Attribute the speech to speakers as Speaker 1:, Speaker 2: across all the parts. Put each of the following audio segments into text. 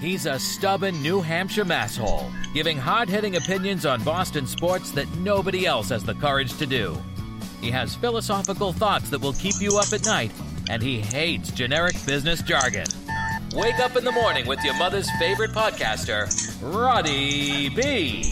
Speaker 1: He's a stubborn New Hampshire masshole, giving hard hitting opinions on Boston sports that nobody else has the courage to do. He has philosophical thoughts that will keep you up at night, and he hates generic business jargon. Wake up in the morning with your mother's favorite podcaster, Roddy B.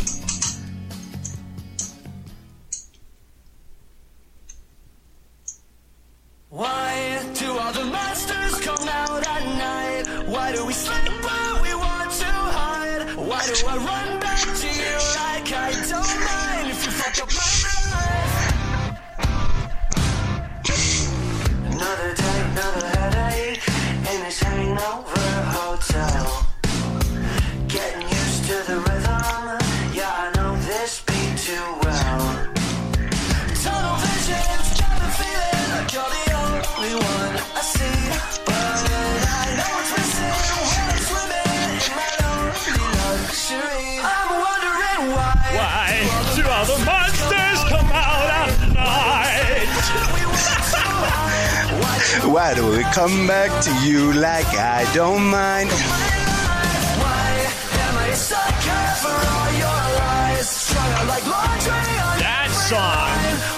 Speaker 2: Why do we
Speaker 3: come
Speaker 4: back to you like I don't mind?
Speaker 2: Why am I a sucker for all your lies? Strung out like laundry on
Speaker 3: That song,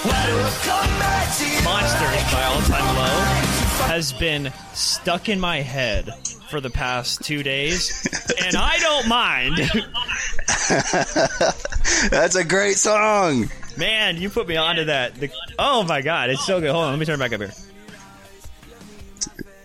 Speaker 2: Why do I come back to you?
Speaker 3: Monsters by All Time Low, has been stuck in my head for the past two days, and I don't mind.
Speaker 4: That's a great song.
Speaker 3: Man, you put me onto that. The, oh my god, it's so good. Hold on, let me turn it back up here.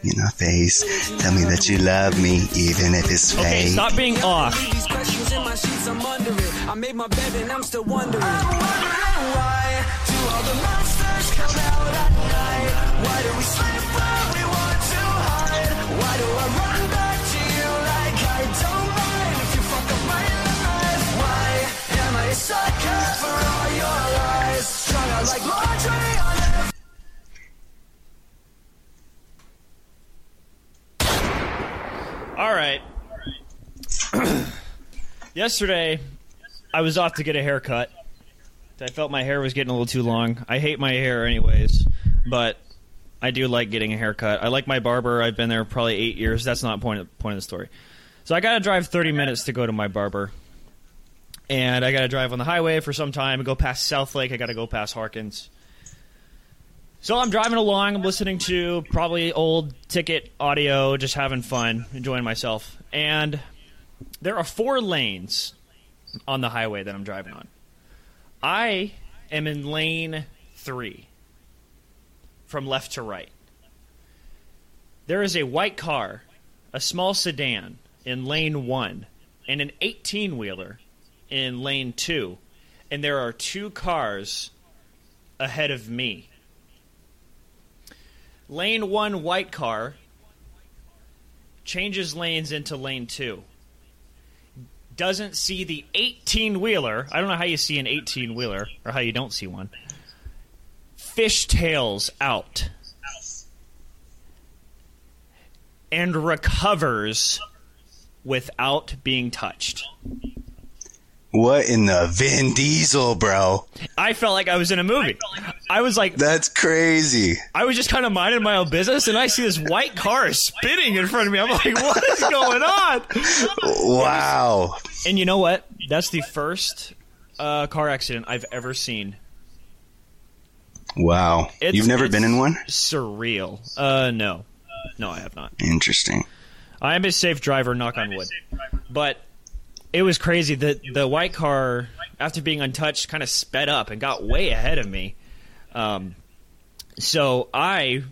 Speaker 4: In the face, tell me that you love me, even if it's
Speaker 3: Okay,
Speaker 4: fake.
Speaker 3: stop being off.
Speaker 5: These questions in my sheets, I'm under it. I made my bed and I'm still wondering.
Speaker 2: I'm wondering why do all the monsters come out at night? Why do we sleep when we want to hide? Why do I run back to you like I don't mind if you fuck up my life? Why am I a sucker for all your lies? Strung out like laundry on every
Speaker 3: All right. Yesterday, I was off to get a haircut. I felt my hair was getting a little too long. I hate my hair, anyways, but I do like getting a haircut. I like my barber. I've been there probably eight years. That's not point of, point of the story. So I got to drive 30 minutes to go to my barber. And I got to drive on the highway for some time and go past South Lake. I got to go past Harkins. So I'm driving along. I'm listening to probably old ticket audio, just having fun, enjoying myself. And there are four lanes on the highway that I'm driving on. I am in lane three from left to right. There is a white car, a small sedan in lane one, and an 18 wheeler in lane two. And there are two cars ahead of me. Lane one white car changes lanes into lane two. Doesn't see the 18 wheeler. I don't know how you see an 18 wheeler or how you don't see one. Fishtails out and recovers without being touched.
Speaker 4: What in the Vin Diesel, bro?
Speaker 3: I felt like I was in a movie. I was like,
Speaker 4: That's crazy.
Speaker 3: I was just kind of minding my own business, and I see this white car spinning in front of me. I'm like, what is going on?
Speaker 4: Wow.
Speaker 3: And you know what? That's the first uh, car accident I've ever seen.
Speaker 4: Wow.
Speaker 3: It's-
Speaker 4: You've never been in one?
Speaker 3: Surreal. Uh, no, no, I have not.
Speaker 4: Interesting.
Speaker 3: I am a safe driver, knock on wood. But it was crazy. The the white car, after being untouched, kind of sped up and got way ahead of me. Um, so I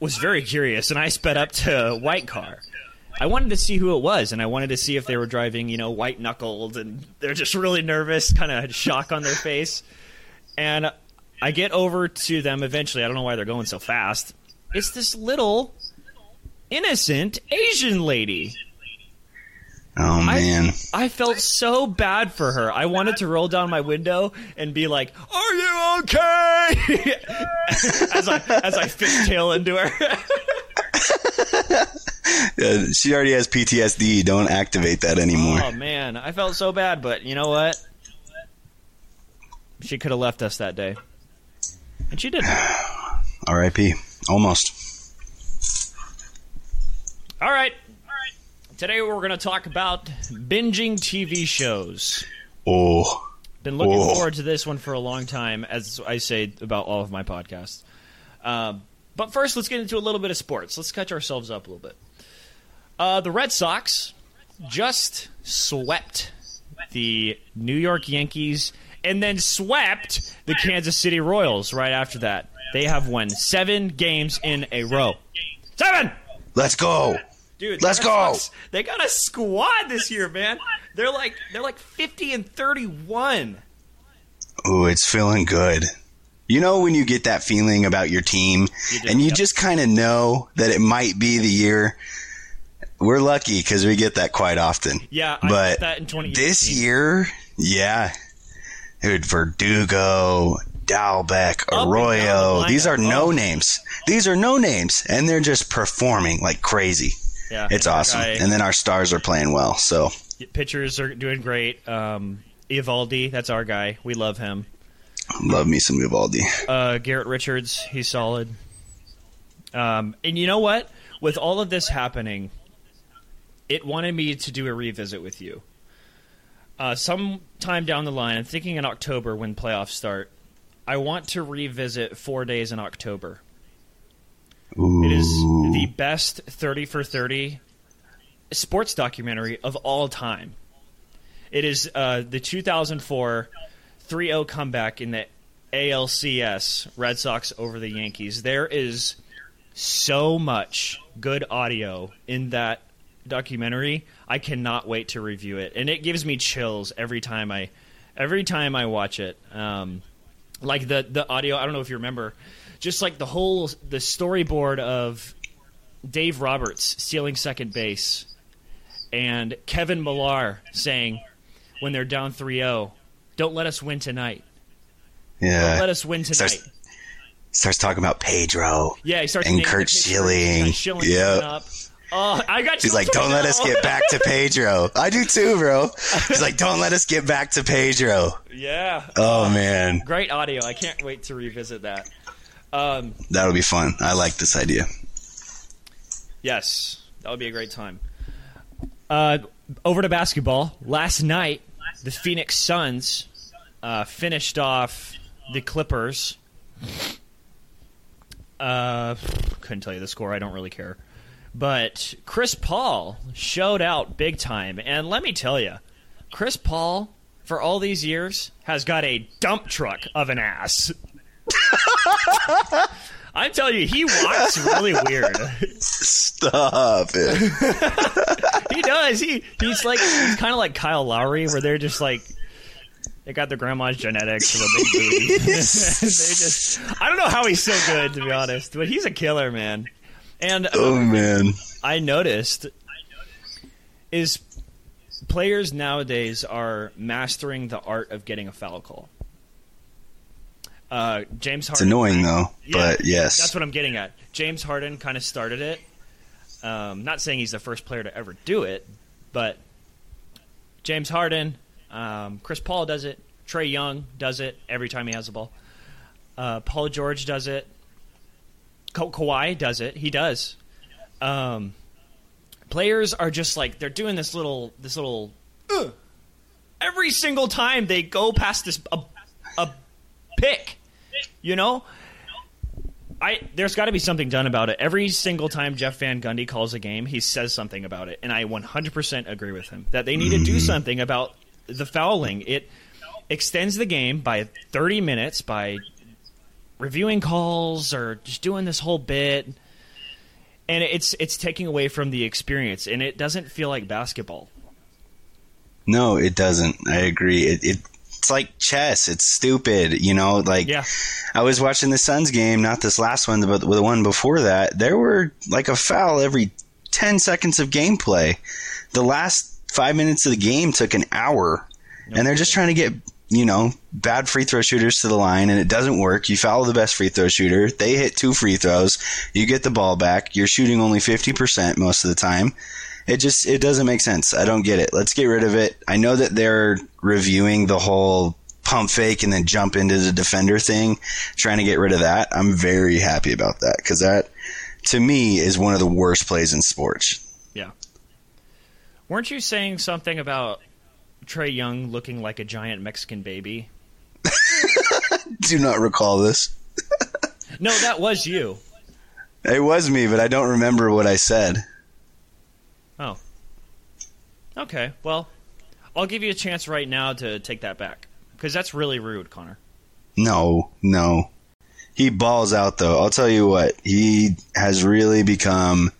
Speaker 3: was very curious, and I sped up to white car. I wanted to see who it was, and I wanted to see if they were driving, you know, white knuckled, and they're just really nervous, kind of shock on their face. And I get over to them eventually. I don't know why they're going so fast. It's this little innocent Asian lady.
Speaker 4: Oh man.
Speaker 3: I felt so bad for her. I wanted to roll down my window and be like, "Are you okay?" as I as I fishtail into her.
Speaker 4: She already has PTSD. Don't activate that anymore.
Speaker 3: oh man, I felt so bad, but you know what? She could have left us that day, and she didn't.
Speaker 4: R.I.P. Almost.
Speaker 3: All right. Today we're going to talk about binging TV shows.
Speaker 4: Oh,
Speaker 3: Been looking
Speaker 4: Whoa.
Speaker 3: forward to this one for a long time, as I say about all of my podcasts. Um, but first, let's get into a little bit of sports. Let's catch ourselves up a little bit. Uh, the Red Sox just swept the New York Yankees and then swept the Kansas City Royals right after that. They have won seven games in a row. Seven!
Speaker 4: let's go.
Speaker 3: Dude,
Speaker 4: Let's go.
Speaker 3: Sox, they got a squad this year, man. They're like they're like 50 and 31.
Speaker 4: Ooh, it's feeling good. You know when you get that feeling about your team,
Speaker 3: You do,
Speaker 4: and you
Speaker 3: yep.
Speaker 4: just kind of know that it might be the year. We're lucky because we get that quite often.
Speaker 3: Yeah, I
Speaker 4: but
Speaker 3: that in 2018.
Speaker 4: this year, yeah, dude, Verdugo, Dalbec,
Speaker 3: down the
Speaker 4: Arroyo, these are no
Speaker 3: Oh.
Speaker 4: names. These are no names, and they're just performing like crazy.
Speaker 3: Yeah,
Speaker 4: It's awesome,
Speaker 3: guy-
Speaker 4: and then our stars are playing well. So
Speaker 3: pitchers are doing great. Um, Eovaldi, that's our guy. We love him.
Speaker 4: love me some Eovaldi.
Speaker 3: Uh, Garrett Richards, he's solid. Um, and you know what? With all of this happening, it wanted me to do a revisit with you. Uh, sometime down the line, I'm thinking in October when playoffs start, I want to revisit Four Days in October. It is the best 30 for 30 sports documentary of all time. It is uh, the 2004 3 0 comeback in the ALCS, Red Sox over the Yankees. There is so much good audio in that documentary. I cannot wait to review it, and it gives me chills every time I every time I watch it. Um, like the the audio, I don't know if you remember, just like the whole the storyboard of Dave Roberts stealing second base and Kevin Millar saying when they're down 3-0, "Don't let us win tonight. Don't
Speaker 4: Yeah,
Speaker 3: let us win tonight."
Speaker 4: Starts- starts talking about Pedro.
Speaker 3: Yeah, he starts
Speaker 4: And
Speaker 3: Curt
Speaker 4: Schilling.
Speaker 3: Schilling
Speaker 4: Yeah.
Speaker 3: Oh, I got.
Speaker 4: He's like, don't let us get back to Pedro. I do too, bro. He's like, don't let us get back to Pedro.
Speaker 3: yeah.
Speaker 4: Oh man,
Speaker 3: Great audio. I can't wait to revisit that. Um,
Speaker 4: that'll be fun. I like this idea.
Speaker 3: yes, that would be a great time. Uh, over to basketball. Last night, the Phoenix Suns uh, finished off the Clippers. Uh, couldn't tell you the score. I don't really care. But Chris Paul showed out big time, and let me tell you, Chris Paul, for all these years, has got a dump truck of an ass. I'm telling you, he walks really weird.
Speaker 4: Stop it.
Speaker 3: he does. He he's like he's kind of like Kyle Lowry, where they're just like they got their grandma's genetics of a big booty. they just I don't know how he's so good to be honest, but he's a killer, man. And uh,
Speaker 4: Oh man.
Speaker 3: I noticed is players nowadays are mastering the art of getting a foul call. Uh, James Harden.
Speaker 4: It's annoying though,
Speaker 3: Yeah,
Speaker 4: but yes.
Speaker 3: That's what I'm getting at. James Harden kind of started it. Um, not saying he's the first player to ever do it, but James Harden, um, Chris Paul does it. Trae Young does it every time he has the ball. Uh, Paul George does it. Ka- Kawhi does it. He does. Um, players are just like they're doing this little this little every single time they go past this a, a pick. You know, I there's got to be something done about it. Every single time Jeff Van Gundy calls a game, he says something about it, and I 100% agree with him that they need to do mm-hmm. something about the fouling. It extends the game by 30 minutes by reviewing calls or just doing this whole bit, and it's it's taking away from the experience, and it doesn't feel like basketball.
Speaker 4: No, it doesn't. I agree. It, it it's like chess. It's stupid. You know, like
Speaker 3: Yeah.
Speaker 4: I was watching the Suns game, not this last one, but the one before that. There were like a foul every ten seconds of gameplay. The last five minutes of the game took an hour, and they're just trying to get you know bad free throw shooters to the line, and it doesn't work. You foul the best free throw shooter. They hit two free throws. You get the ball back. You're shooting only fifty percent most of the time it just it doesn't make sense. I don't get it. Let's get rid of it. I know that they're reviewing the whole pump fake and then jump into the defender thing, trying to get rid of that. I'm very happy about that because that to me is one of the worst plays in sports.
Speaker 3: Yeah. Weren't you saying something about Trae Young looking like a giant Mexican baby?
Speaker 4: Do not recall this.
Speaker 3: No, that was you.
Speaker 4: It was me, but I don't remember what I said.
Speaker 3: Okay, well, I'll give you a chance right now to take that back. Because that's really rude, Connor.
Speaker 4: No, no. He balls out though. I'll tell you what. He has really become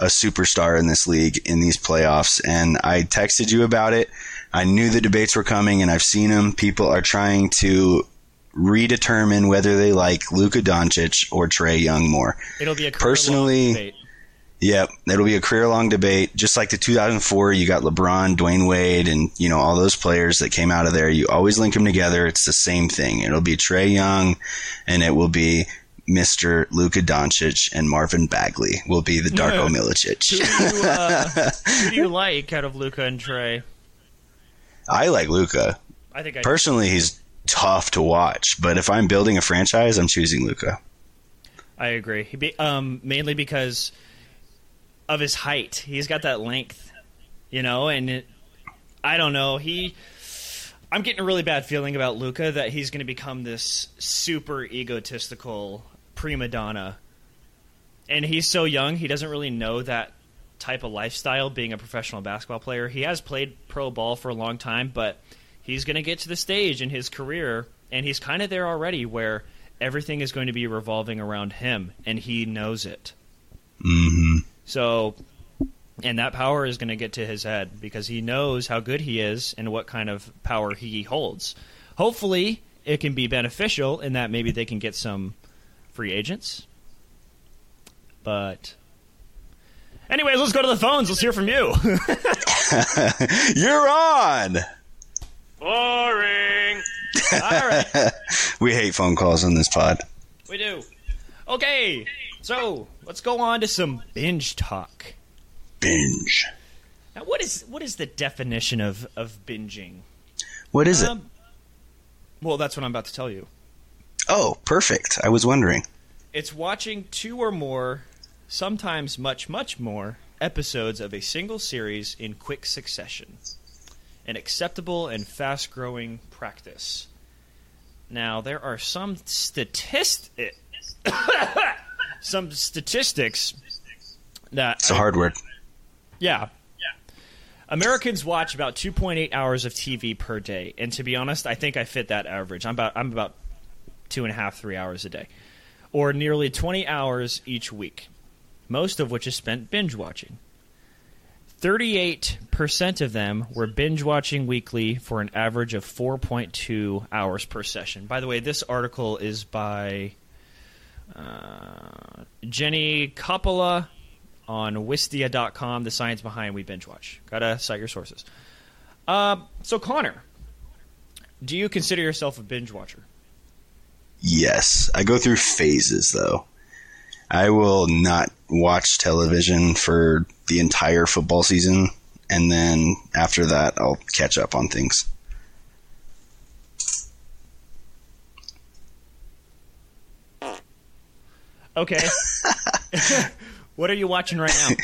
Speaker 4: a superstar in this league in these playoffs and I texted you about it. I knew the debates were coming and I've seen them. People are trying to redetermine whether they like Luka Doncic or Trae Young more.
Speaker 3: It'll be a
Speaker 4: Personally-
Speaker 3: debate.
Speaker 4: Yep, it'll be a career long debate. Just like the 2004, you got LeBron, Dwyane Wade, and you know all those players that came out of there. You always link them together. It's the same thing. It'll be Trae Young, and it will be Mr. Luka Doncic, and Marvin Bagley will be the Darko
Speaker 3: Who
Speaker 4: Milicic.
Speaker 3: do you, uh, who do you like out of Luka and Trae?
Speaker 4: I like Luka.
Speaker 3: I think I
Speaker 4: Personally, he's tough to watch, but if I'm building a franchise, I'm choosing Luka.
Speaker 3: I agree. He be, um, mainly because of his height. He's got that length, you know, and it, I don't know. He, I'm getting a really bad feeling about Luka that he's going to become this super egotistical prima donna, and he's so young. He doesn't really know that type of lifestyle. Being a professional basketball player, he has played pro ball for a long time, but he's going to get to the stage in his career, and he's kind of there already, where everything is going to be revolving around him, and he knows it.
Speaker 4: hmm
Speaker 3: So, and that power is going to get to his head because he knows how good he is and what kind of power he holds. Hopefully, it can be beneficial in that maybe they can get some free agents. But, anyways, let's go to the phones. Let's hear from you.
Speaker 4: You're on.
Speaker 3: Boring. All right,
Speaker 4: We hate phone calls on this pod.
Speaker 3: we do. Okay, so let's go on to some binge talk.
Speaker 4: Binge.
Speaker 3: Now, what is what is the definition of of binging?
Speaker 4: What is it?
Speaker 3: Um, well, that's what I'm about to tell you.
Speaker 4: Oh, perfect. I was wondering.
Speaker 3: It's watching two or more, sometimes much, much more, episodes of a single series in quick succession. An acceptable and fast growing practice. Now, there are some statist- some statistics that
Speaker 4: It's a hard word.
Speaker 3: Yeah. Americans watch about 2.8 hours of TV per day, and to be honest, I think I fit that average. I'm about I'm about two and a half, three hours a day, or nearly 20 hours each week, most of which is spent binge watching. 38% of them were binge watching weekly for an average of 4.2 hours per session. By the way, this article is by uh, Jenny Coppola on Wistia.com, the science behind We Binge Watch. Gotta cite your sources. Uh, so, Connor, do you consider yourself a binge watcher?
Speaker 4: Yes. I go through phases, though. I will not watch television for the entire football season, and then after that, I'll catch up on things.
Speaker 3: Okay. what are you watching right now?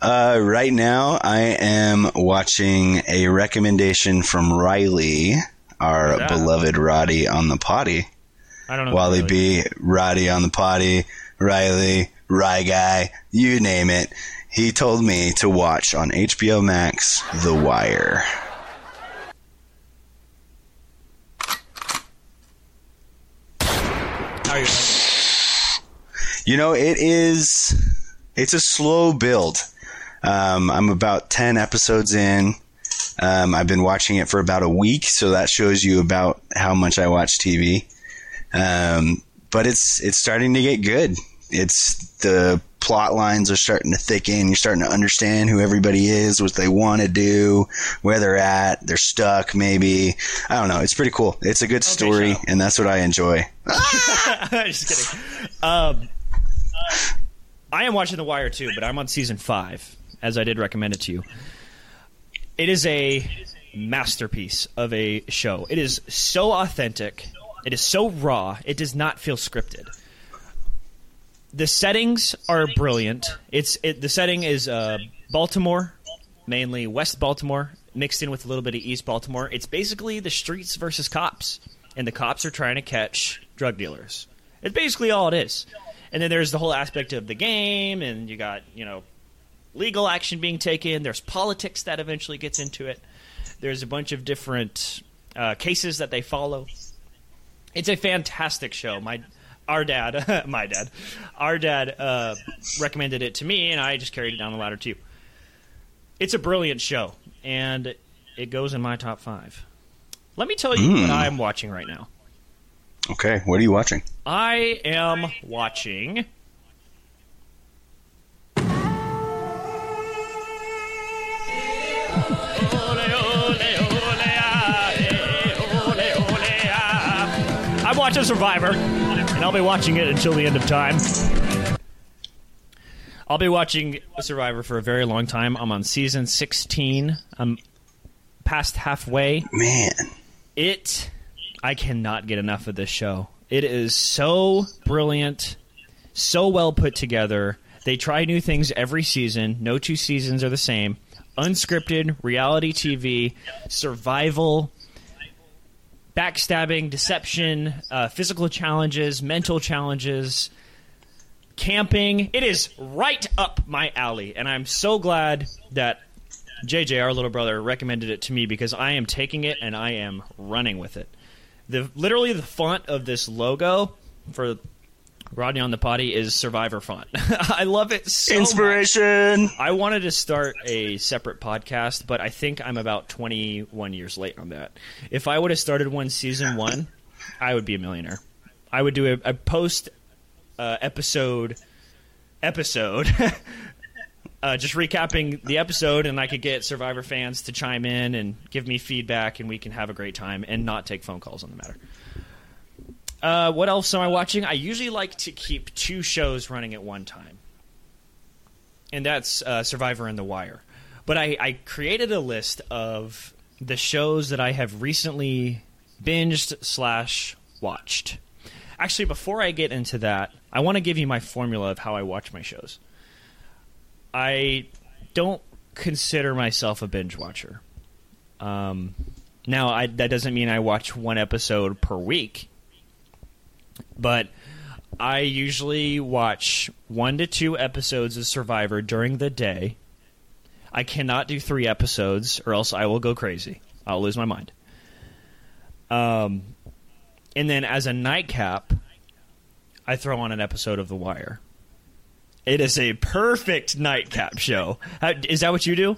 Speaker 4: Uh, right now, I am watching a recommendation from Riley, our
Speaker 3: that?
Speaker 4: beloved Roddy on the potty.
Speaker 3: I don't know.
Speaker 4: Wally. B, Roddy on the potty, Riley, Rye Guy, you name it. He told me to watch on HBO Max The Wire.
Speaker 3: How are you?
Speaker 4: You know, it is. It's a slow build. Um, I'm about ten episodes in. Um, I've been watching it for about a week, so that shows you about how much I watch TV. Um, but it's it's starting to get good. It's the plot lines are starting to thicken. You're starting to understand who everybody is, what they want to do, where they're at. They're stuck, maybe. I don't know. It's pretty cool. It's a good story,
Speaker 3: shut
Speaker 4: and that's what I enjoy.
Speaker 3: Just kidding. Um, I am watching The Wire too, but I'm on season five, as I did recommend it to you. It is a masterpiece of a show. It is so authentic. It is so raw. It does not feel scripted. the settings are brilliant. It's it, the setting is uh, Baltimore, mainly West Baltimore, mixed in with a little bit of East Baltimore. It's basically the streets versus cops, and the cops are trying to catch drug dealers. It's basically all it is. And then there's the whole aspect of the game, and you got you know legal action being taken. There's politics that eventually gets into it. There's a bunch of different uh, cases that they follow. It's a fantastic show. My our dad, my dad, our dad uh, recommended it to me, and I just carried it down the ladder too. It's a brilliant show, and it goes in my top five. Let me tell you what I'm watching right now.
Speaker 4: Okay, what are you watching?
Speaker 3: I am watching. I'm watching Survivor, and I'll be watching it until the end of time. I'll be watching Survivor for a very long time. I'm on season 16. I'm past halfway.
Speaker 4: Man,
Speaker 3: It, I cannot get enough of this show. It is so brilliant, so well put together. They try new things every season. No two seasons are the same. Unscripted reality TV, survival, backstabbing, deception, uh, physical challenges, mental challenges, camping. It is right up my alley, and I'm so glad that JJ, our little brother, recommended it to me because I am taking it and I am running with it. The literally the font of this logo for Rodney on the Potty is Survivor font. I love it so much.
Speaker 4: inspiration.
Speaker 3: I wanted to start a separate podcast, but I think I'm about 21 years late on that. If I would have started one season one, I would be a millionaire. I would do a, a post uh, episode episode, uh, just recapping the episode, and I could get Survivor fans to chime in and give me feedback, and we can have a great time and not take phone calls on the matter. Uh, what else am I watching? I usually like to keep two shows running at one time and that's uh, Survivor and The Wire. But I, I created a list of the shows that I have recently binged slash watched. Actually, before I get into that, I want to give you my formula of how I watch my shows. I don't consider myself a binge watcher. Um, now, I, that doesn't mean I watch one episode per week, but I usually watch one to two episodes of Survivor during the day. I cannot do three episodes, or else I will go crazy. I'll lose my mind. Um, and then as a nightcap, I throw on an episode of The Wire. It is a perfect nightcap show. How, is that what you do?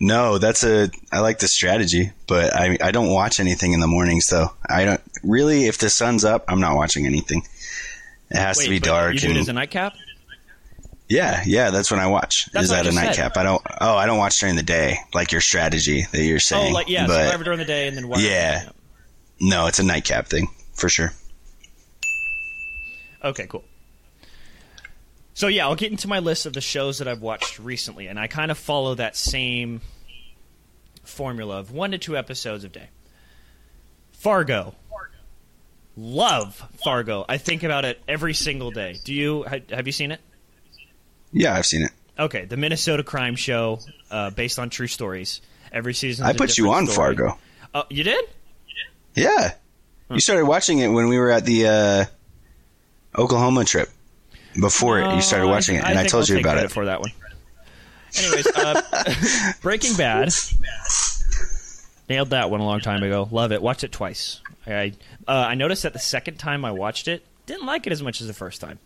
Speaker 4: No, that's a. I like the strategy, but I I don't watch anything in the mornings though. I don't really. If the sun's up, I'm not watching anything. It has to be dark
Speaker 3: You do
Speaker 4: and
Speaker 3: it as a nightcap?
Speaker 4: yeah, yeah. That's when I watch.
Speaker 3: That's
Speaker 4: is that a
Speaker 3: just said.
Speaker 4: nightcap? I don't. Oh, I don't watch during the day, like your strategy that you're
Speaker 3: oh,
Speaker 4: saying.
Speaker 3: Oh, like yeah,
Speaker 4: but
Speaker 3: Survivor during the day and then Wire.
Speaker 4: Yeah. no, it's a nightcap thing for sure.
Speaker 3: Okay, cool. So yeah, I'll get into my list of the shows that I've watched recently, and I kind of follow that same formula of one to two episodes a day. Fargo. Love Fargo. I think about it every single day. Do you have you seen it?
Speaker 4: Yeah, I've seen it.
Speaker 3: Okay, the Minnesota crime show uh, based on true stories. Every season,
Speaker 4: I put you on Fargo.
Speaker 3: Oh, you did?
Speaker 4: Yeah, you started watching it when we were at the uh, Oklahoma trip. Before it, you started
Speaker 3: Uh,
Speaker 4: watching it, and I,
Speaker 3: think
Speaker 4: told
Speaker 3: I'll
Speaker 4: you about it.
Speaker 3: for that one. Anyways, uh, Breaking Bad. Nailed that one a long time ago. Love it. Watched it twice. I uh, I noticed that the second time I watched it, didn't like it as much as the first time,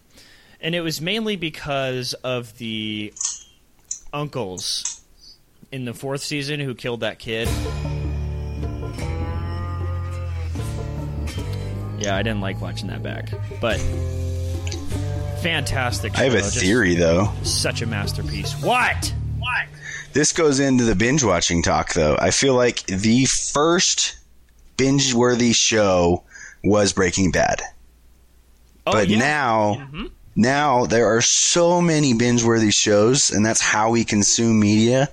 Speaker 3: and it was mainly because of the uncles in the fourth season who killed that kid. Yeah, I didn't like watching that back, but fantastic.
Speaker 4: I have a
Speaker 3: show, just
Speaker 4: theory though.
Speaker 3: Such a masterpiece. What? What?
Speaker 4: This goes into the binge watching talk, though. I feel like the first binge worthy show was Breaking Bad.
Speaker 3: Oh,
Speaker 4: but
Speaker 3: yeah.
Speaker 4: now, mm-hmm. now there are so many binge worthy shows, and that's how we consume media,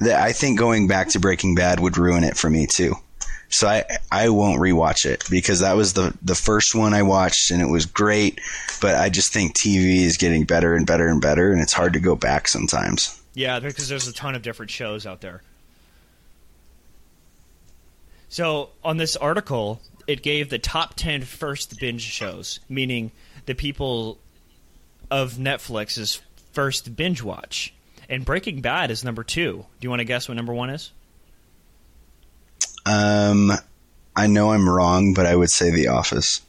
Speaker 4: that I think going back to Breaking Bad would ruin it for me, too. So I I won't rewatch it because that was the the first one I watched and it was great, but I just think TV is getting better and better and better and it's hard to go back sometimes.
Speaker 3: Yeah, because there's a ton of different shows out there. So on this article, it gave the top 10 first binge shows, meaning the people of Netflix's first binge watch. And Breaking Bad is number two. Do you want to guess what number one is?
Speaker 4: Um I know I'm wrong, but I would say The Office.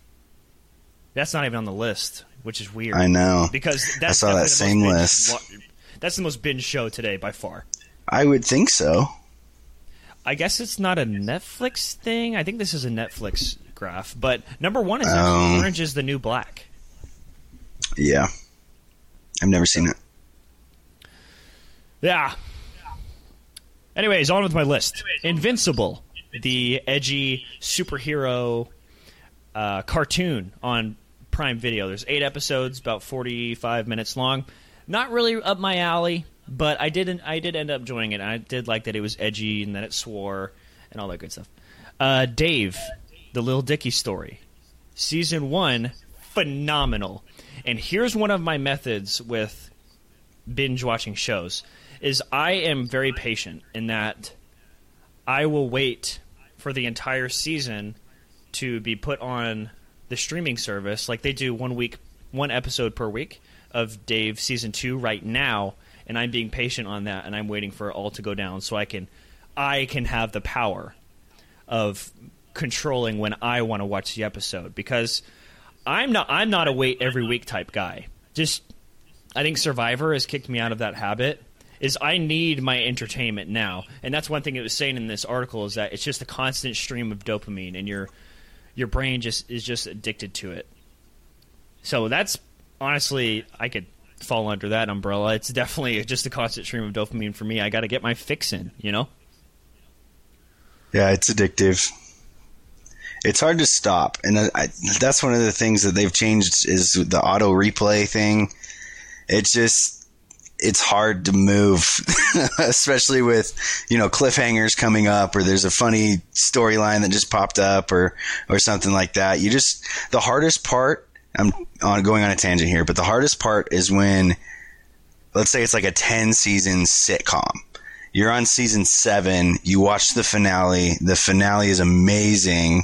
Speaker 3: That's not even on the list, which is weird.
Speaker 4: I know.
Speaker 3: Because that's
Speaker 4: saw that same
Speaker 3: binge
Speaker 4: list.
Speaker 3: that's the most binge show today by far.
Speaker 4: I would think so.
Speaker 3: I guess it's not a Netflix thing. I think this is a Netflix graph. But number one is
Speaker 4: Um.
Speaker 3: Orange is the New Black.
Speaker 4: Yeah. I've never seen it.
Speaker 3: Yeah. Anyways, on with my list. Invincible, the edgy superhero uh, cartoon on Prime Video. There's eight episodes, about 45 minutes long. Not really up my alley, but I did I did end up enjoying it. I did like that it was edgy and that it swore and all that good stuff. Uh, Dave, the Lil Dicky story, season one, phenomenal. And here's one of my methods with binge watching shows is I am very patient in that I will wait for the entire season to be put on the streaming service like they do one week one episode per week of Dave season 2 right now and I'm being patient on that and I'm waiting for it all to go down so I can I can have the power of controlling when I want to watch the episode because I'm not I'm not a wait every week type guy. Just I think Survivor has kicked me out of that habit. Is I need my entertainment now, and that's one thing it was saying in this article is that it's just a constant stream of dopamine, and your your brain just is just addicted to it. So that's honestly, I could fall under that umbrella. It's definitely just a constant stream of dopamine for me. I got to get my fix in, you know.
Speaker 4: Yeah, it's addictive. It's hard to stop, and I, I, that's one of the things that they've changed is the auto replay thing. It's just it's hard to move, especially with you know cliffhangers coming up, or there's a funny storyline that just popped up, or or something like that. You just the hardest part. I'm on going on a tangent here, but the hardest part is when, let's say it's like a ten season sitcom you're on season seven. You watch the finale. The finale is amazing.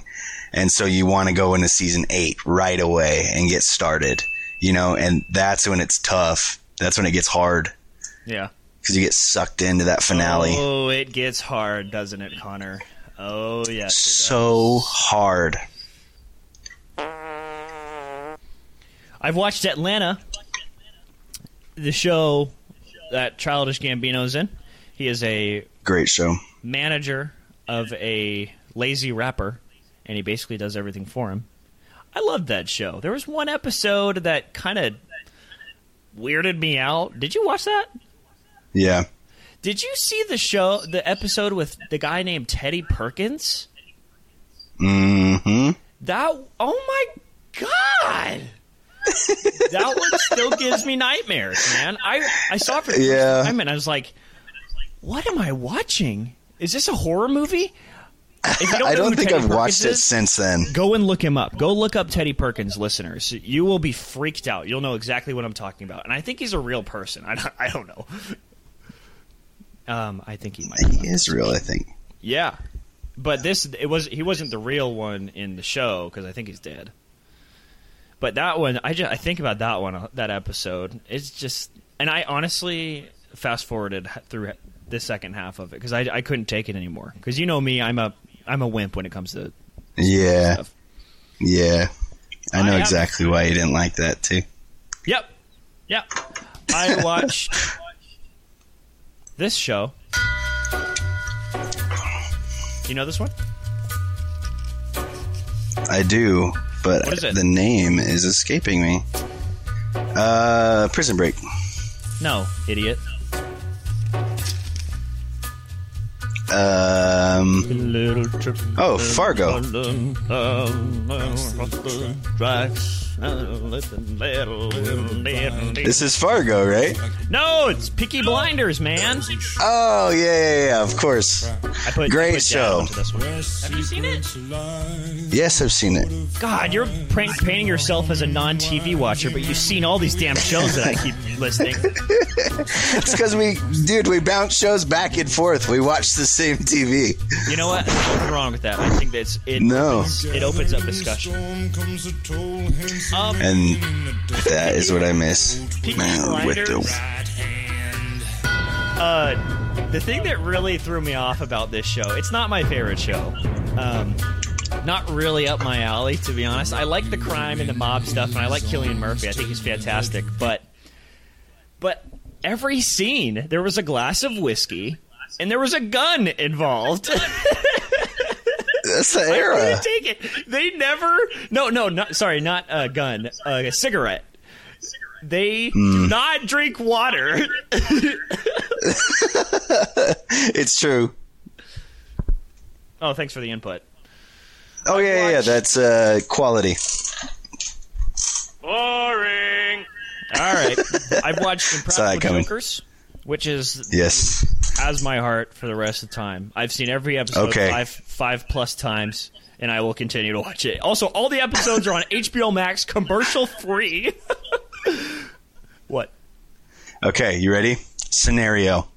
Speaker 4: And so you want to go into season eight right away and get started, you know, and that's when it's tough. That's when it gets hard
Speaker 3: Yeah.
Speaker 4: because you get sucked into that finale.
Speaker 3: Oh, it gets hard, doesn't it, Connor? Oh yes.
Speaker 4: so hard.
Speaker 3: I've watched Atlanta, the show that Childish Gambino's in. He is a
Speaker 4: Great show.
Speaker 3: manager of a lazy rapper, and he basically does everything for him. I loved that show. There was one episode that kind of weirded me out. Did you watch that?
Speaker 4: Yeah.
Speaker 3: Did you see the show, the episode with the guy named Teddy Perkins?
Speaker 4: Mm hmm
Speaker 3: That oh my god. that one still gives me nightmares, man. I I saw it for the
Speaker 4: Yeah.
Speaker 3: first time and I was like, "What am I watching? Is this a horror movie?" If you
Speaker 4: I don't think
Speaker 3: Teddy
Speaker 4: I've watched
Speaker 3: Perkins
Speaker 4: it
Speaker 3: is,
Speaker 4: since then.
Speaker 3: Go and look him up. Go look up Teddy Perkins, listeners. You will be freaked out. You'll know exactly what I'm talking about. And I think he's a real person. I don't, I don't know. Um, I think he might.
Speaker 4: He is real, I think.
Speaker 3: Yeah, but this it was he wasn't the real one in the show because I think he's dead. But that one, I just I think about that one that episode. It's just, and I honestly fast forwarded through the second half of it because I, I couldn't take it anymore. Because you know me, I'm a I'm a wimp when it comes to
Speaker 4: Yeah.
Speaker 3: stuff.
Speaker 4: Yeah. I know
Speaker 3: I
Speaker 4: exactly why you didn't like that too.
Speaker 3: Yep, yep. I watched this show. You know this one?
Speaker 4: I do, but
Speaker 3: What is it?
Speaker 4: the name is escaping me. Uh, Prison Break.
Speaker 3: No, idiot.
Speaker 4: Um, oh, Fargo. This is Fargo, right?
Speaker 3: No, it's Peaky Blinders, man.
Speaker 4: Oh yeah, yeah, yeah. Of course.
Speaker 3: I put
Speaker 4: Great
Speaker 3: I put
Speaker 4: show.
Speaker 3: Dad onto this one. Have you seen it?
Speaker 4: Yes, I've seen it.
Speaker 3: God, you're prank painting yourself as a non-TV watcher, but you've seen all these damn shows that I keep listing.
Speaker 4: It's because we, dude, we bounce shows back and forth. We watch the same TV.
Speaker 3: You know what? There's nothing wrong with that. I think that's it.
Speaker 4: No.
Speaker 3: opens, it opens up discussion. Um,
Speaker 4: And that is what I miss. Man, with the
Speaker 3: uh, the thing that really threw me off about this show, it's not my favorite show. Um, not really up my alley, to be honest. I like the crime and the mob stuff, and I like Cillian Murphy. I think he's fantastic. But, but every scene, there was a glass of whiskey, and there was a gun involved.
Speaker 4: that's the era.
Speaker 3: couldn't take it. They never. No, no, not sorry, not a gun, a cigarette. They do not drink water.
Speaker 4: It's true.
Speaker 3: oh, thanks for the input.
Speaker 4: Oh yeah, yeah, yeah. That's uh, quality.
Speaker 3: Boring. All right, I've watched Impractical. Jokers, which is
Speaker 4: Yes.
Speaker 3: has my heart for the rest of the time. I've seen every episode
Speaker 4: Okay.
Speaker 3: five five plus times, and I will continue to watch it. Also, all the episodes are on HBO Max, commercial free. what?
Speaker 4: Okay, you ready? Scenario.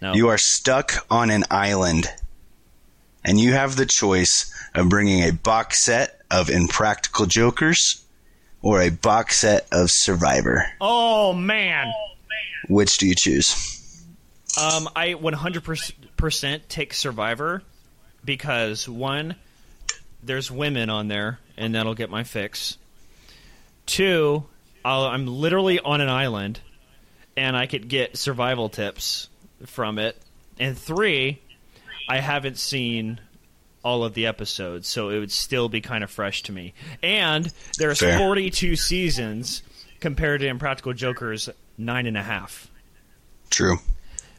Speaker 3: No.
Speaker 4: You are stuck on an island, and you have the choice of bringing a box set of Impractical Jokers or a box set of Survivor.
Speaker 3: oh man.
Speaker 4: Which do you choose?
Speaker 3: Um, I 100% take Survivor because one, there's women on there, and that'll get my fix. Two, I'll, I'm literally on an island, and I could get survival tips from it. And three, I haven't seen all of the episodes, so it would still be kind of fresh to me. And there's
Speaker 4: Fair.
Speaker 3: 42 seasons compared to Impractical Joker's nine and a half.
Speaker 4: True.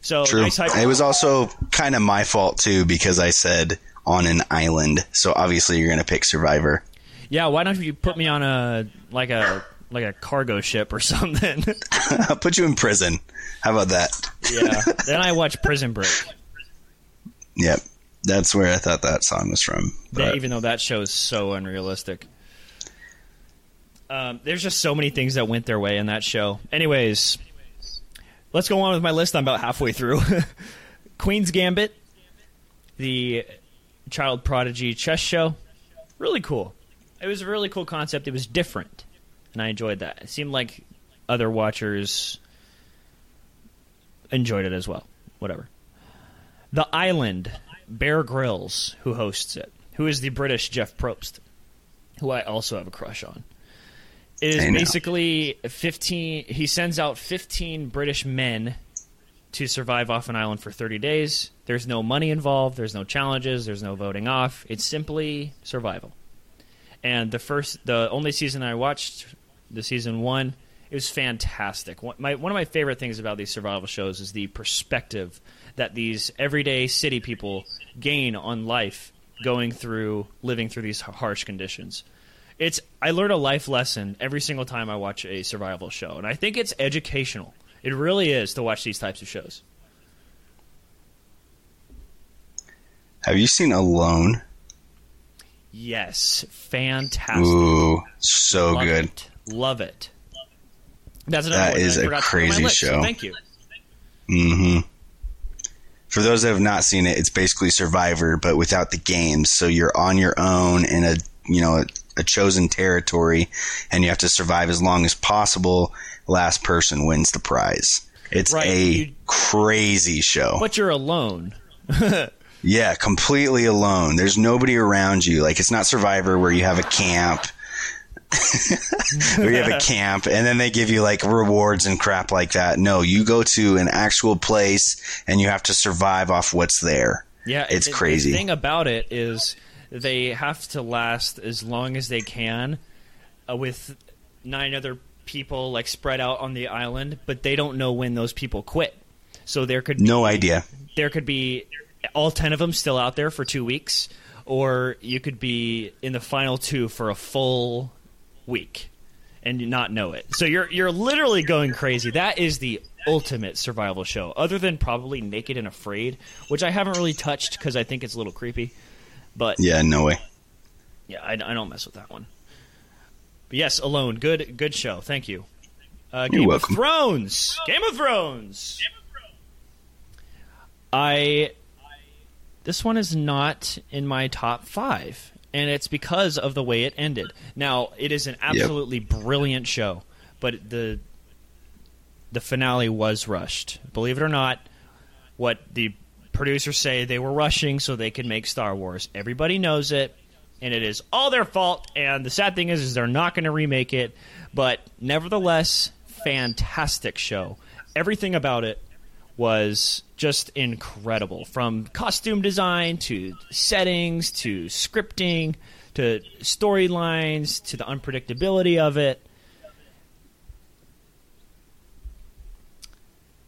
Speaker 3: So
Speaker 4: True.
Speaker 3: nice
Speaker 4: It was also kind of my fault too because I said on an island. So obviously you're going to pick Survivor.
Speaker 3: Yeah, why don't you put me on a like a like a cargo ship or something?
Speaker 4: I'll put you in prison. How about that?
Speaker 3: yeah. Then I watch Prison Break.
Speaker 4: Yep. That's where I thought that song was from.
Speaker 3: That- even though that show is so unrealistic. Um, there's just so many things that went their way in that show. Anyways, let's go on with my list. I'm about halfway through. Queen's Gambit, the child prodigy chess show, really cool. It was a really cool concept. It was different, and I enjoyed that. It seemed like other watchers enjoyed it as well. Whatever. The Island, Bear Grylls, who hosts it, who is the British Jeff Probst, who I also have a crush on. It is basically 15. He sends out 15 British men to survive off an island for 30 days. There's no money involved, there's no challenges, there's no voting off. It's simply survival. And the first, the only season I watched, the season one, it was fantastic. One, my, one of my favorite things about these survival shows is the perspective that these everyday city people gain on life going through, living through these harsh conditions. It's I learn a life lesson every single time I watch a survival show, and I think it's educational. It really is to watch these types of shows.
Speaker 4: have you seen Alone?
Speaker 3: Yes, fantastic.
Speaker 4: Ooh, so
Speaker 3: Love
Speaker 4: good.
Speaker 3: it. Love it. That's another
Speaker 4: That is a
Speaker 3: forgot to put on my
Speaker 4: crazy show.
Speaker 3: thank you.
Speaker 4: hmm For those that have not seen it, it's basically Survivor, but without the games. So you're on your own in a you know a, a chosen territory, and you have to survive as long as possible. Last person wins the prize. It's
Speaker 3: Right,
Speaker 4: a
Speaker 3: you-
Speaker 4: crazy show.
Speaker 3: But you're alone.
Speaker 4: Yeah, completely alone. There's nobody around you. Like it's not Survivor where you have a camp. You have a camp and then they give you like rewards and crap like that. No, you go to an actual place and you have to survive off what's there.
Speaker 3: Yeah,
Speaker 4: It's
Speaker 3: it- it-
Speaker 4: crazy.
Speaker 3: The thing about it is they have to last as long as they can uh, with nine other people like spread out on the island, but they don't know when those people quit. So there could be, No
Speaker 4: idea.
Speaker 3: There could be all ten of them still out there for two weeks, or you could be in the final two for a full week. and not know it. So you're you're literally going crazy. That is the ultimate survival show, other than probably Naked and Afraid, which I haven't really touched because I think it's a little creepy. But
Speaker 4: Yeah, no way.
Speaker 3: yeah, I, I don't mess with that one. But yes, Alone, good good show. Thank you. Uh,
Speaker 4: You're
Speaker 3: Game
Speaker 4: welcome.
Speaker 3: of Thrones. Game of Thrones. I. This one is not in my top five, and it's because of the way it ended. Now, it is an absolutely brilliant show, but the the finale was rushed. Believe it or not, what the producers say they were rushing so they could make Star Wars. Everybody knows it, and it is all their fault. And the sad thing is, is they're not going to remake it. But nevertheless, fantastic show. Everything about it was just incredible, from costume design to settings to scripting to storylines to the unpredictability of it.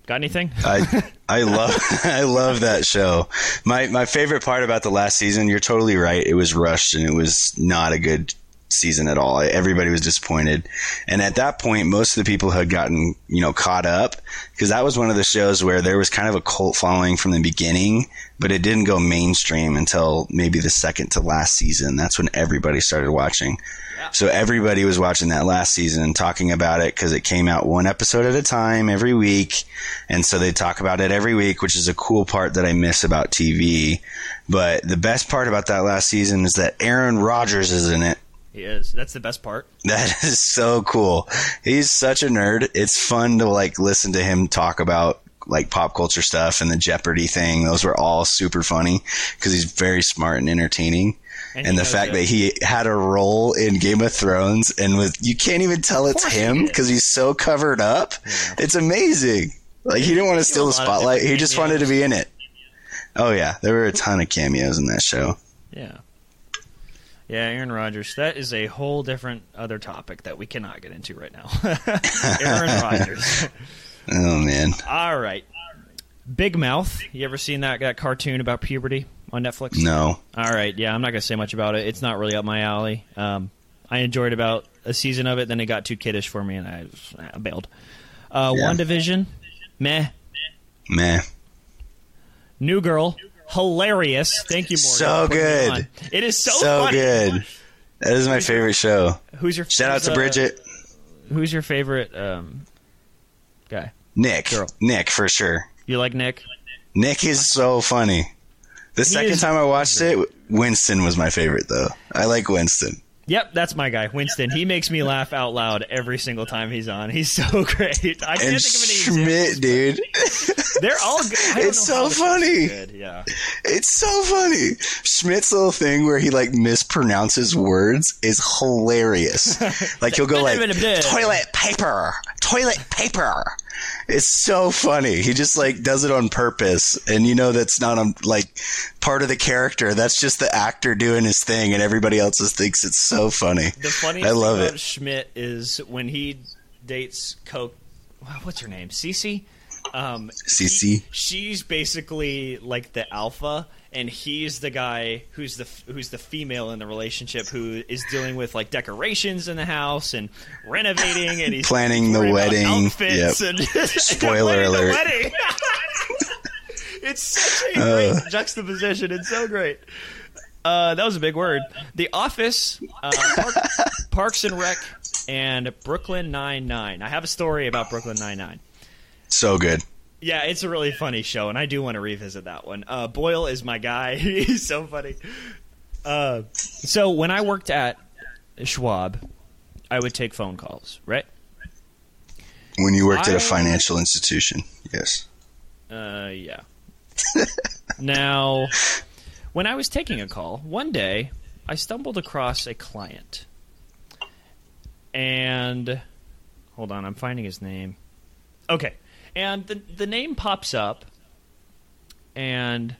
Speaker 3: Got anything?
Speaker 4: I I love I love that show. My my favorite part about the last season, you're totally right. It was rushed and it was not a good season at all. Everybody was disappointed. And at that point, most of the people had gotten, you know, caught up because that was one of the shows where there was kind of a cult following from the beginning, but it didn't go mainstream until maybe the second to last season. That's when everybody started watching. So everybody was watching that last season and talking about it because it came out one episode at a time every week. And so they talk about it every week, which is a cool part that I miss about TV. But the best part about that last season is that Aaron Rodgers is in it.
Speaker 3: He is. That's the best part.
Speaker 4: That is so cool. He's such a nerd. It's fun to like listen to him talk about like pop culture stuff and the Jeopardy thing. Those were all super funny because he's very smart and entertaining.
Speaker 3: And
Speaker 4: And, the fact
Speaker 3: it.
Speaker 4: that he had a role in Game of Thrones and with you can't even tell it's him because he's so covered up. It's amazing. Like he didn't want to steal the spotlight. He just wanted to be in it. Oh yeah, there were a ton of cameos in that show.
Speaker 3: Yeah. Yeah, Aaron Rodgers. That is a whole different other topic that we cannot get into right now. Aaron Rodgers.
Speaker 4: Oh man,
Speaker 3: All right. Big Mouth. You ever seen that, that cartoon about puberty on Netflix?
Speaker 4: no.
Speaker 3: All right. Yeah, I'm not going to say much about it. It's not really up my alley. Um, I enjoyed about a season of it, then it got too kiddish for me, and I, I bailed. Uh,
Speaker 4: Yeah.
Speaker 3: WandaVision. Meh.
Speaker 4: Meh.
Speaker 3: New Girl. Hilarious. Thank you, Morgan.
Speaker 4: So
Speaker 3: for putting me
Speaker 4: good.
Speaker 3: It is so,
Speaker 4: So
Speaker 3: funny.
Speaker 4: good. That is my favorite show.
Speaker 3: Who's your
Speaker 4: Shout out
Speaker 3: who's,
Speaker 4: to
Speaker 3: uh,
Speaker 4: Bridget.
Speaker 3: Who's your favorite um, guy?
Speaker 4: Nick.
Speaker 3: Girl.
Speaker 4: Nick for sure.
Speaker 3: You like Nick?
Speaker 4: Nick is so funny. The second time I watched it, Winston was my favorite though. I like Winston.
Speaker 3: Yep, that's my guy, Winston. He makes me laugh out loud every single time he's on. He's so great. I can't
Speaker 4: And
Speaker 3: think of any
Speaker 4: Schmidt, dude.
Speaker 3: They're all good.
Speaker 4: It's so funny.
Speaker 3: Yeah.
Speaker 4: It's so funny. Schmidt's little thing where he like mispronounces words is hilarious. Like he'll go like toilet paper, toilet paper. It's so funny. He just like does it on purpose, and you know that's not um, like part of the character. That's just the actor doing his thing, and everybody else just thinks it's so funny.
Speaker 3: The funniest
Speaker 4: I love
Speaker 3: thing about
Speaker 4: it.
Speaker 3: Schmidt is when he dates Coke. What's her name? Cece. Um,
Speaker 4: Cece?
Speaker 3: he- she's basically like the alpha, and he's the guy who's the who's the female in the relationship who is dealing with like decorations in the house and renovating, and he's
Speaker 4: Planning the wedding.
Speaker 3: outfits
Speaker 4: Yep.
Speaker 3: and
Speaker 4: Spoiler alert.
Speaker 3: it's such a great juxtaposition. It's so great. Uh, that was a big word. The Office, uh, Park, Parks and Rec, and Brooklyn Nine Nine. I have a story about Brooklyn Nine Nine.
Speaker 4: So good.
Speaker 3: Yeah, it's a really funny show, and I do want to revisit that one. Uh, Boyle is my guy. He's so funny. Uh, so when I worked at Schwab, I would take phone calls, right?
Speaker 4: When you worked at a financial institution, yes.
Speaker 3: Uh, yeah. now, when I was taking a call, one day I stumbled across a client. And hold on, I'm finding his name. Okay. And the the name pops up and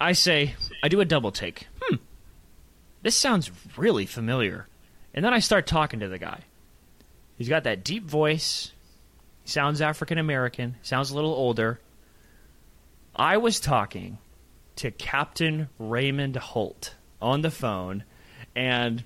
Speaker 3: I say, I do a double take. Hmm. This sounds really familiar. And then I start talking to the guy. He's got that deep voice. Sounds African American. Sounds a little older. I was talking to Captain Raymond Holt on the phone, and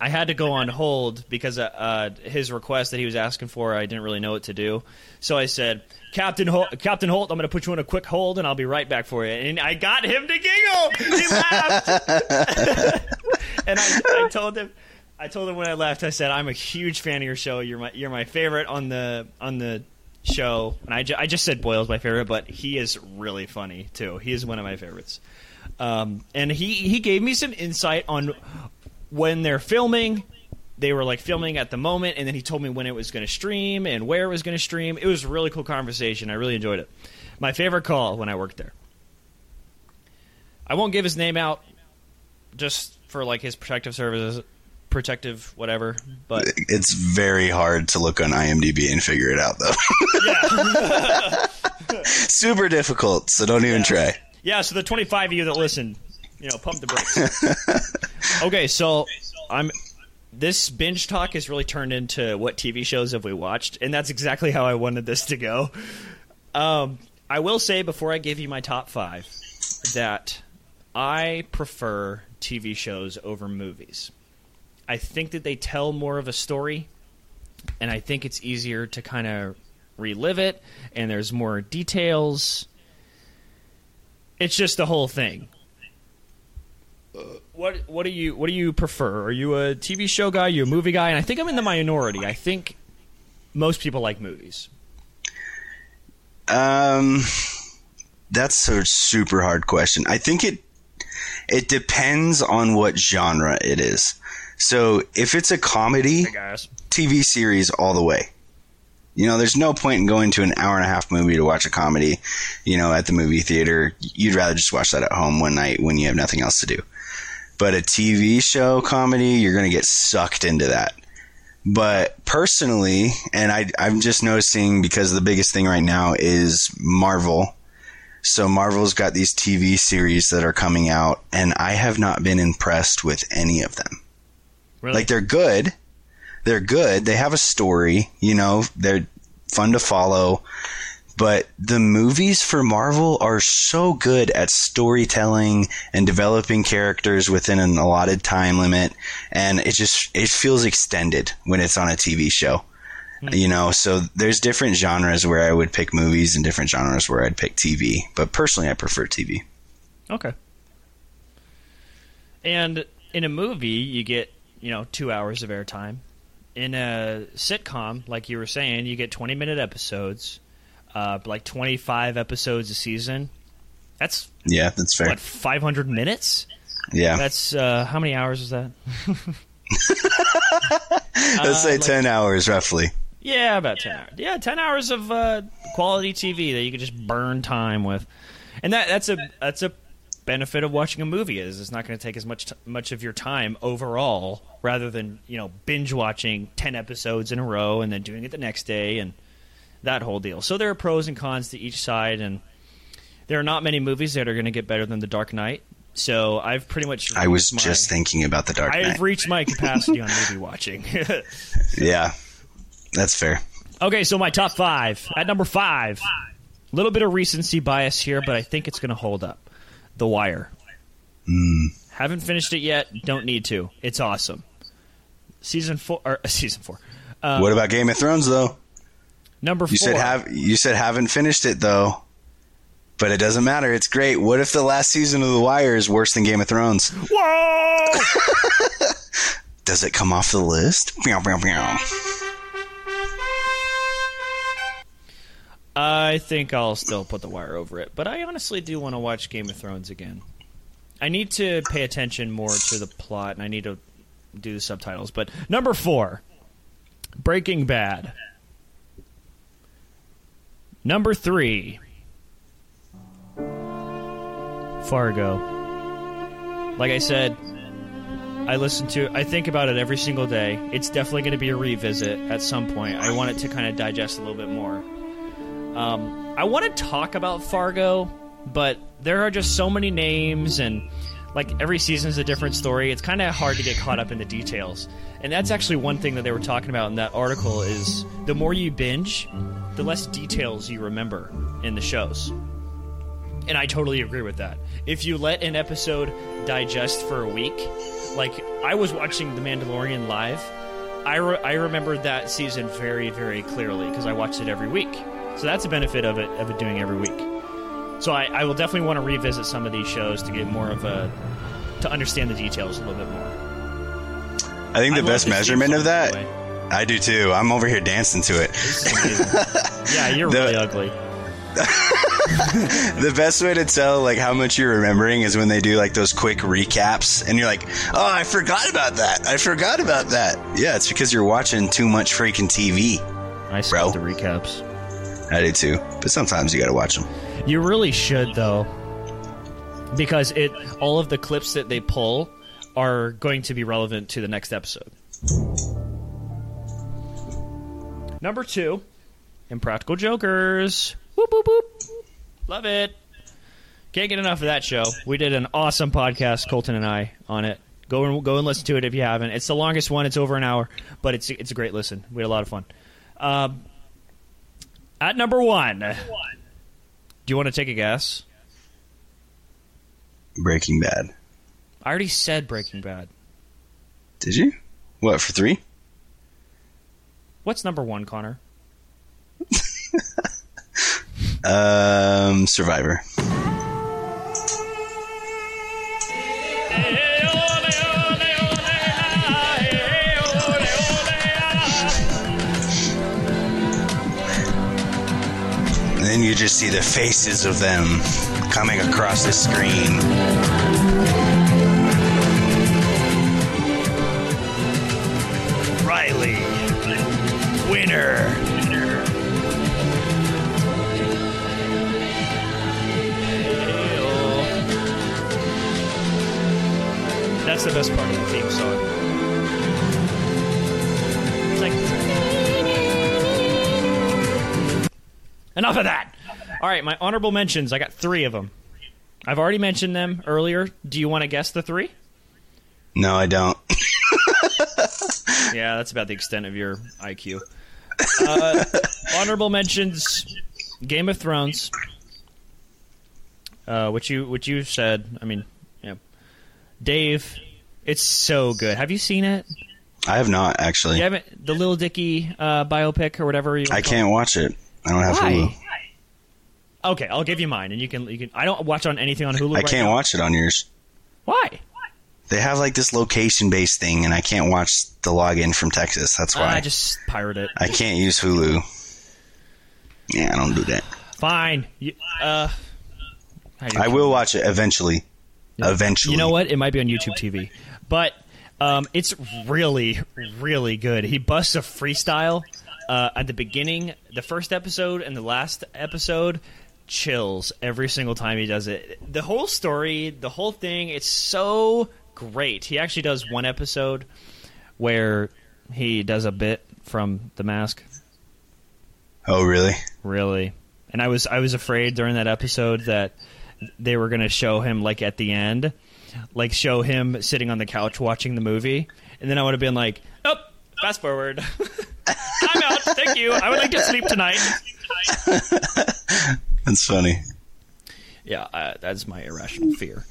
Speaker 3: I had to go on hold because uh, uh, his request that he was asking for, I didn't really know what to do. So I said, Captain Holt, Captain Holt, I'm going to put you on a quick hold, and I'll be right back for you. And I got him to giggle. He laughed, and I, I told him, I told him when I left, I said, I'm a huge fan of your show. You're my, you're my favorite on the on the show. And I, ju- I just said Boyle's my favorite, but he is really funny too. He is one of my favorites. Um, and he he gave me some insight on when they're filming. They were like filming at the moment, and then he told me when it was going to stream and where it was going to stream. It was a really cool conversation. I really enjoyed it. My favorite call when I worked there. I won't give his name out, just for like his protective services, protective whatever. But
Speaker 4: It's very hard to look on IMDb and figure it out, though. Yeah. Super difficult, so don't even try.
Speaker 3: Yeah, so the 25 of you that listen, you know, pump the brakes. okay, so I'm this binge talk has really turned into what TV shows have we watched, and that's exactly how I wanted this to go. Um, I will say before I give you my top five that I prefer TV shows over movies. I think that they tell more of a story, and I think it's easier to kind of relive it, and there's more details. It's just the whole thing. What what do you what do you prefer? Are you a TV show guy? Are you a movie guy? And I think I'm in the minority. I think most people like movies.
Speaker 4: Um, that's a super hard question. I think it it depends on what genre it is. So if it's a comedy. TV series all the way. You know, there's no point in going to an hour and a half movie to watch a comedy, you know, at the movie theater. You'd rather just watch that at home one night when you have nothing else to do. But a TV show comedy, you're going to get sucked into that. But personally, and I, I'm just noticing because the biggest thing right now is Marvel. So Marvel's got these TV series that are coming out, and I have not been impressed with any of them.
Speaker 3: Really?
Speaker 4: Like they're good. They're good. They have a story, you know, they're fun to follow. But the movies for Marvel are so good at storytelling and developing characters within an allotted time limit and it just it feels extended when it's on a TV show. Hmm. You know, so there's different genres where I would pick movies and different genres where I'd pick TV. But personally I prefer TV.
Speaker 3: Okay. And in a movie, you get you know two hours of airtime. In a sitcom, like you were saying, you get twenty minute episodes, uh, like twenty five episodes a season. That's
Speaker 4: Yeah, that's fair.
Speaker 3: what five hundred minutes.
Speaker 4: yeah.
Speaker 3: That's uh, how many hours is that?
Speaker 4: Let's say
Speaker 3: like-
Speaker 4: 10 hours roughly.
Speaker 3: Yeah, about ten hours. Yeah, ten hours of uh, quality TV that you can just burn time with, and that that's a that's a benefit of watching a movie is it's not going to take as much t- much of your time overall, rather than you know binge watching ten episodes in a row and then doing it the next day and that whole deal. So there are pros and cons to each side, and there are not many movies that are going to get better than The Dark Knight. So I've pretty much
Speaker 4: I was
Speaker 3: my-
Speaker 4: just thinking about the Dark Knight.
Speaker 3: I've reached my capacity on movie watching.
Speaker 4: Yeah, that's fair.
Speaker 3: Okay, so my top five. At number five, a little bit of recency bias here, but I think it's going to hold up. The Wire. Haven't finished it yet. Don't need to. It's awesome. Season four. Or, season four. Uh,
Speaker 4: what about Game of Thrones though?
Speaker 3: Number
Speaker 4: You
Speaker 3: four.
Speaker 4: said have you said haven't finished it though. But it doesn't matter. It's great. What if the last season of The Wire is worse than Game of Thrones?
Speaker 3: Whoa!
Speaker 4: Does it come off the list?
Speaker 3: I think I'll still put The Wire over it, but I honestly do want to watch Game of Thrones again. I need to pay attention more to the plot, and I need to do the subtitles. But number four, Breaking Bad. Number three, Fargo. Like I said, I listen to, I think about it every single day. It's definitely going to be a revisit at some point. I want it to kind of digest a little bit more. Um, I want to talk about Fargo, but there are just so many names and like every season is a different story. It's kind of hard to get caught up in the details. And that's actually one thing that they were talking about in that article is the more you binge, the less details you remember in the shows. And I totally agree with that. If you let an episode digest for a week, like I was watching The Mandalorian live, I, re- I remembered that season very, very clearly because I watched it every week. So that's a benefit of it of it doing every week. So I, I will definitely want to revisit some of these shows to get more of a to understand the details a little bit more.
Speaker 4: I think the
Speaker 3: love
Speaker 4: best measurement of that. I do too. I'm over here dancing to it.
Speaker 3: This is amazing. yeah, you're
Speaker 4: The-
Speaker 3: really ugly.
Speaker 4: The best way to tell like how much you're remembering is when they do like those quick recaps, and you're like, "Oh, I forgot about that. I forgot about that." Yeah, it's because you're watching too much freaking TV.
Speaker 3: I skip the recaps.
Speaker 4: I do too, but sometimes you got to watch them.
Speaker 3: You really should though, because it all of the clips that they pull are going to be relevant to the next episode. Number two, Impractical Jokers. Whoop whoop whoop. Love it. Can't get enough of that show. We did an awesome podcast, Colton and I, on it. Go and go and listen to it if you haven't. It's the longest one. It's over an hour, but it's it's a great listen. We had a lot of fun. Um, at number one, do you want to take a guess?
Speaker 4: Breaking Bad.
Speaker 3: I already said Breaking Bad.
Speaker 4: Did you? What for three?
Speaker 3: What's number one, Connor?
Speaker 4: Um, Survivor. And then you just see the faces of them coming across the screen.
Speaker 3: Winner. That's the best part of the theme song. It's like enough of that. All right, my honorable mentions. I got three of them. I've already mentioned them earlier. Do you want to guess the three?
Speaker 4: No, I don't.
Speaker 3: Yeah, that's about the extent of your IQ. Uh, honorable mentions: Game of Thrones, uh, which you which you said. I mean, yeah, Dave. It's so good. Have you seen it?
Speaker 4: I have not actually.
Speaker 3: You haven't the Lil Dicky uh, biopic or whatever. You
Speaker 4: I can't watch it. I don't have
Speaker 3: Why?
Speaker 4: Hulu.
Speaker 3: Okay, I'll give you mine, and you can you can. I don't watch on anything on Hulu.
Speaker 4: I
Speaker 3: right
Speaker 4: can't
Speaker 3: now.
Speaker 4: watch it on yours.
Speaker 3: Why?
Speaker 4: They have like this location based thing, and I can't watch the login from Texas. That's why
Speaker 3: I just pirate it.
Speaker 4: I can't use Hulu. Yeah, I don't do that.
Speaker 3: Fine. You, uh, how do you-
Speaker 4: I will watch it eventually. Eventually.
Speaker 3: You know what? It might be on YouTube TV, but um, it's really, really good. He busts a freestyle uh, at the beginning, the first episode, and the last episode. Chills every single time he does it. The whole story, the whole thing, it's so great. He actually does one episode where he does a bit from The Mask.
Speaker 4: Oh, really?
Speaker 3: Really. And I was I was afraid during that episode that they were going to show him like at the end, like show him sitting on the couch watching the movie, and then I would have been like, "Oh, fast forward. I'm out. Thank you. I would like to sleep tonight."
Speaker 4: That's funny.
Speaker 3: Yeah, uh, that's my irrational fear.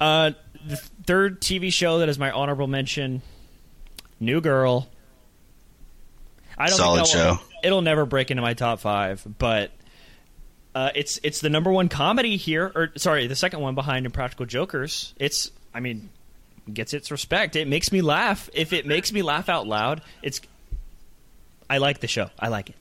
Speaker 3: Uh, the third TV show that is my honorable mention, New Girl. I don't
Speaker 4: Solid show.
Speaker 3: It'll never break into my top five, but uh, it's it's the number one comedy here, or sorry, the second one behind Impractical Jokers. It's, I mean, gets its respect. It makes me laugh. If it makes me laugh out loud, it's. I like the show. I like it.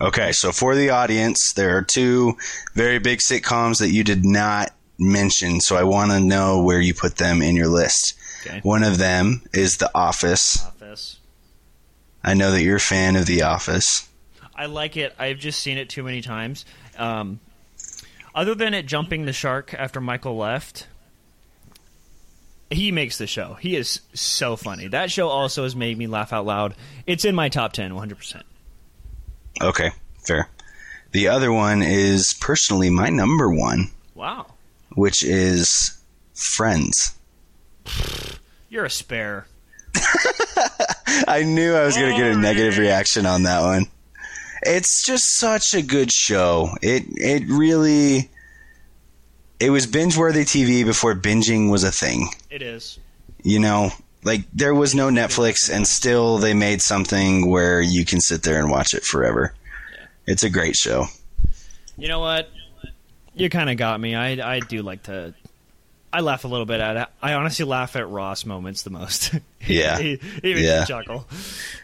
Speaker 4: Okay, so for the audience, there are two very big sitcoms that you did not mention, so I want to know where you put them in your list.
Speaker 3: Okay.
Speaker 4: One of them is The Office.
Speaker 3: Office.
Speaker 4: I know that you're a fan of The Office.
Speaker 3: I like it. I've just seen it too many times. Um, other than it jumping the shark after Michael left, he makes the show. He is so funny. That show also has made me laugh out loud. It's in my top 10, 100%.
Speaker 4: Okay, fair. The other one is personally my number one,
Speaker 3: Wow.
Speaker 4: Which is Friends.
Speaker 3: You're a spare.
Speaker 4: I knew I was going to get a negative reaction on that one. It's just such a good show. It it really it was binge worthy TV before binging was a thing.
Speaker 3: It is.
Speaker 4: You know, like there was no Netflix, and still they made something where you can sit there and watch it forever. It's a great show.
Speaker 3: You know what? You kind of got me. I I do like to. I laugh a little bit at it. I honestly laugh at Ross moments the most.
Speaker 4: Yeah.
Speaker 3: he, he makes
Speaker 4: Yeah.
Speaker 3: chuckle.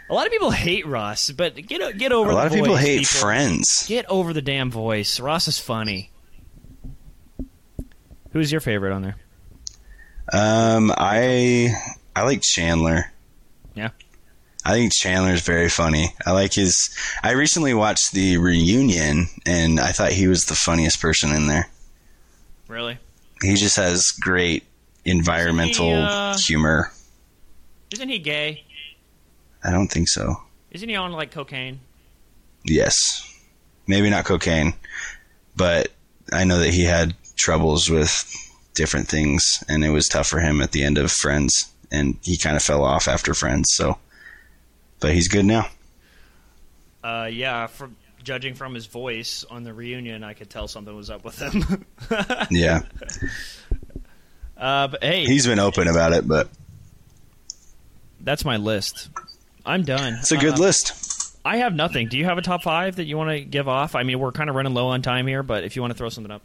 Speaker 3: A lot of people hate Ross, but get get over.
Speaker 4: A lot
Speaker 3: the
Speaker 4: of people
Speaker 3: voice,
Speaker 4: hate Friends.
Speaker 3: Get over the damn voice. Ross is funny. Who's your favorite on there?
Speaker 4: Um, I I like Chandler.
Speaker 3: Yeah.
Speaker 4: I think Chandler's very funny. I like his. I recently watched the reunion, and I thought he was the funniest person in there.
Speaker 3: Really?
Speaker 4: He just has great environmental
Speaker 3: he, uh,
Speaker 4: humor.
Speaker 3: Isn't he gay?
Speaker 4: I don't think so.
Speaker 3: Isn't he on like cocaine?
Speaker 4: Yes, maybe not cocaine, but I know that he had troubles with different things, and it was tough for him at the end of Friends, and he kind of fell off after Friends. So, but he's good now.
Speaker 3: Uh, yeah. From judging from his voice on the reunion, I could tell something was up with him.
Speaker 4: Yeah,
Speaker 3: uh, but hey,
Speaker 4: he's been open about it, but
Speaker 3: that's my list. I'm done.
Speaker 4: it's a good
Speaker 3: Uh,
Speaker 4: list.
Speaker 3: I have nothing. Do you have a top five that you want to give off? I mean, we're kind of running low on time here, but if you want to throw something up,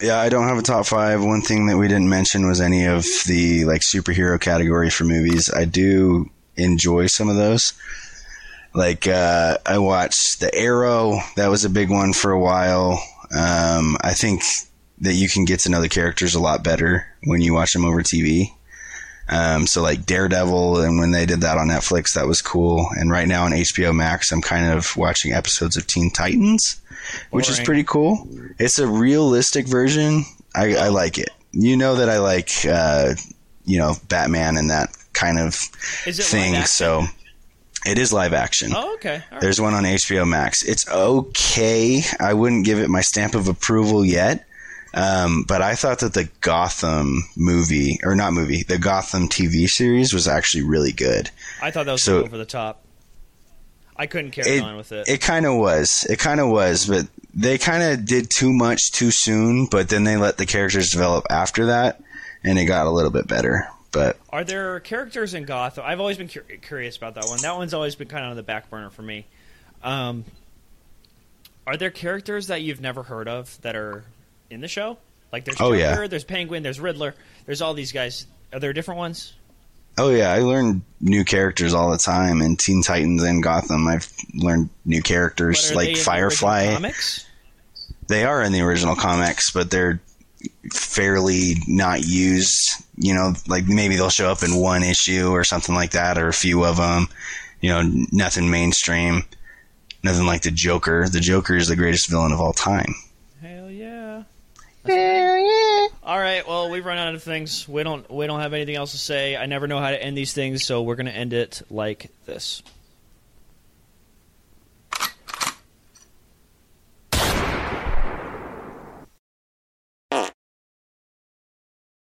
Speaker 4: Yeah, I don't have a top five. One thing that we didn't mention was any of the like superhero category for movies. I do enjoy some of those. Like uh, I watched The Arrow. That was a big one for a while. Um, I think that you can get to know the characters a lot better when you watch them over TV. Um, so like Daredevil, and when they did that on Netflix, that was cool. And right now on HBO Max, I'm kind of watching episodes of Teen Titans, which is pretty cool. It's a realistic version. I, I like it. You know that I like, uh, you know, Batman and that kind of thing.
Speaker 3: action?
Speaker 4: So it is live action.
Speaker 3: Oh, okay. Right.
Speaker 4: There's one on HBO Max. It's okay. I wouldn't give it my stamp of approval yet. Um, but I thought that the Gotham movie, or not movie, the Gotham TV series was actually really good.
Speaker 3: I thought that was
Speaker 4: so-
Speaker 3: over the top. I couldn't carry
Speaker 4: It,
Speaker 3: on with it.
Speaker 4: it kind of was. It kind of was, but they kind of did too much too soon, but then they let the characters develop after that, and it got a little bit better. But
Speaker 3: Are there characters in Gotham? I've always been cur- curious about that one. That one's always been kind of on the back burner for me. Um, are there characters that you've never heard of that are in the show? Like there's
Speaker 4: Oh,
Speaker 3: Joker,
Speaker 4: yeah.
Speaker 3: there's Penguin, there's Riddler, there's all these guys. Are there different ones?
Speaker 4: Oh yeah, I learn new characters all the time in Teen Titans and Gotham. I've learned new characters
Speaker 3: are
Speaker 4: like
Speaker 3: they in the
Speaker 4: Firefly.
Speaker 3: comics?
Speaker 4: They are in the original comics, but they're fairly not used. You know, like maybe they'll show up in one issue or something like that, or a few of them. You know, nothing mainstream, nothing like the Joker. The Joker is the greatest villain of all time.
Speaker 3: Hell yeah. Hell yeah. All right, well, we've run out of things. We don't we don't have anything else to say. I never know how to end these things, so we're going to end it like this.